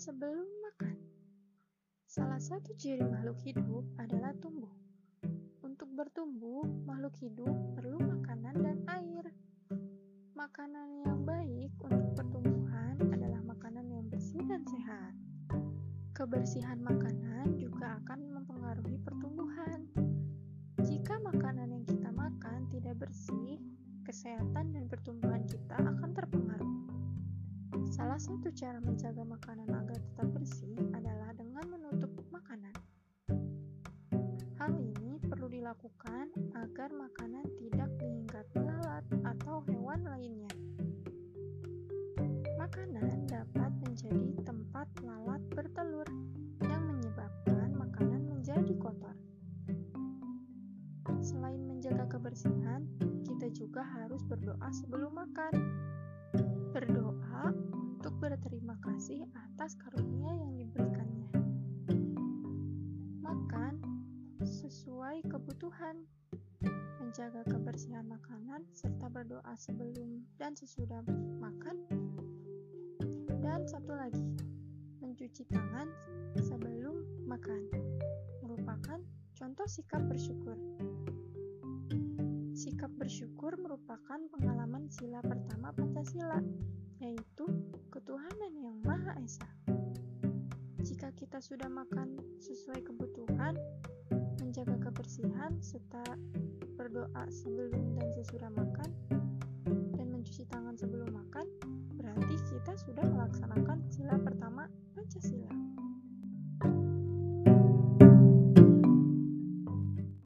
sebelum makan. Salah satu ciri makhluk hidup adalah tumbuh. Untuk bertumbuh, makhluk hidup perlu makanan dan air. Makanan yang baik untuk pertumbuhan adalah makanan yang bersih dan sehat. Kebersihan makanan juga akan mempengaruhi pertumbuhan. Jika makanan yang kita makan tidak bersih, kesehatan dan pertumbuhan kita akan terpengaruh. Salah satu cara menjaga makanan agar tetap bersih adalah dengan menutup makanan. Hal ini perlu dilakukan agar makanan tidak dihinggapi lalat atau hewan lainnya. Makanan dapat menjadi tempat lalat bertelur yang menyebabkan makanan menjadi kotor. Selain menjaga kebersihan, kita juga harus berdoa sebelum makan. Berterima kasih atas karunia yang diberikannya. Makan sesuai kebutuhan, menjaga kebersihan makanan, serta berdoa sebelum dan sesudah makan. Dan satu lagi, mencuci tangan sebelum makan merupakan contoh sikap bersyukur. Sikap bersyukur merupakan pengalaman sila pertama Pancasila, yaitu ketuhanan yang Maha Esa. Jika kita sudah makan sesuai kebutuhan, menjaga kebersihan, serta berdoa sebelum dan sesudah makan, dan mencuci tangan sebelum makan, berarti kita sudah melaksanakan.